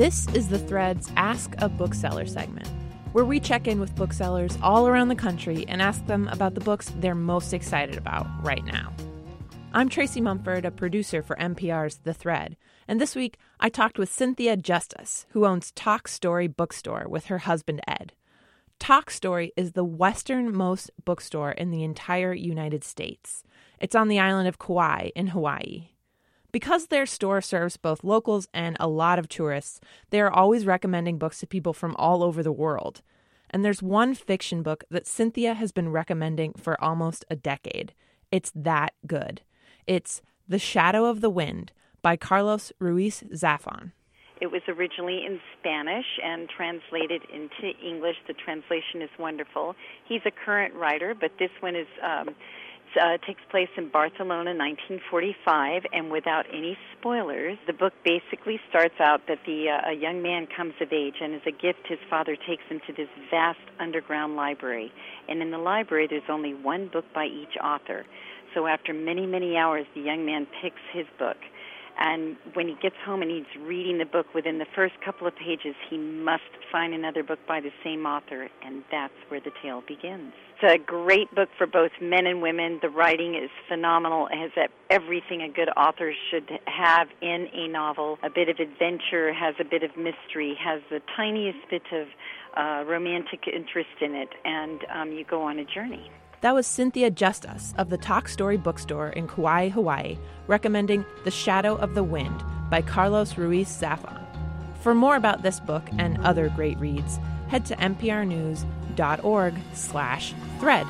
This is the Threads Ask a Bookseller segment, where we check in with booksellers all around the country and ask them about the books they're most excited about right now. I'm Tracy Mumford, a producer for MPR's The Thread, and this week I talked with Cynthia Justus, who owns Talk Story Bookstore with her husband Ed. Talk Story is the westernmost bookstore in the entire United States. It's on the island of Kauai in Hawaii. Because their store serves both locals and a lot of tourists, they are always recommending books to people from all over the world. And there's one fiction book that Cynthia has been recommending for almost a decade. It's that good. It's The Shadow of the Wind by Carlos Ruiz Zafon. It was originally in Spanish and translated into English. The translation is wonderful. He's a current writer, but this one is um, uh, takes place in Barcelona, 1945, and without any spoilers, the book basically starts out that the uh, a young man comes of age, and as a gift, his father takes him to this vast underground library. And in the library, there's only one book by each author. So after many, many hours, the young man picks his book. And when he gets home and he's reading the book, within the first couple of pages, he must find another book by the same author, and that's where the tale begins. It's a great book for both men and women. The writing is phenomenal. It has everything a good author should have in a novel. A bit of adventure, has a bit of mystery, has the tiniest bit of uh, romantic interest in it, and um, you go on a journey. That was Cynthia Justus of the Talk Story Bookstore in Kauai, Hawaii, recommending The Shadow of the Wind by Carlos Ruiz Zafon. For more about this book and other great reads, head to mprnews.org slash thread.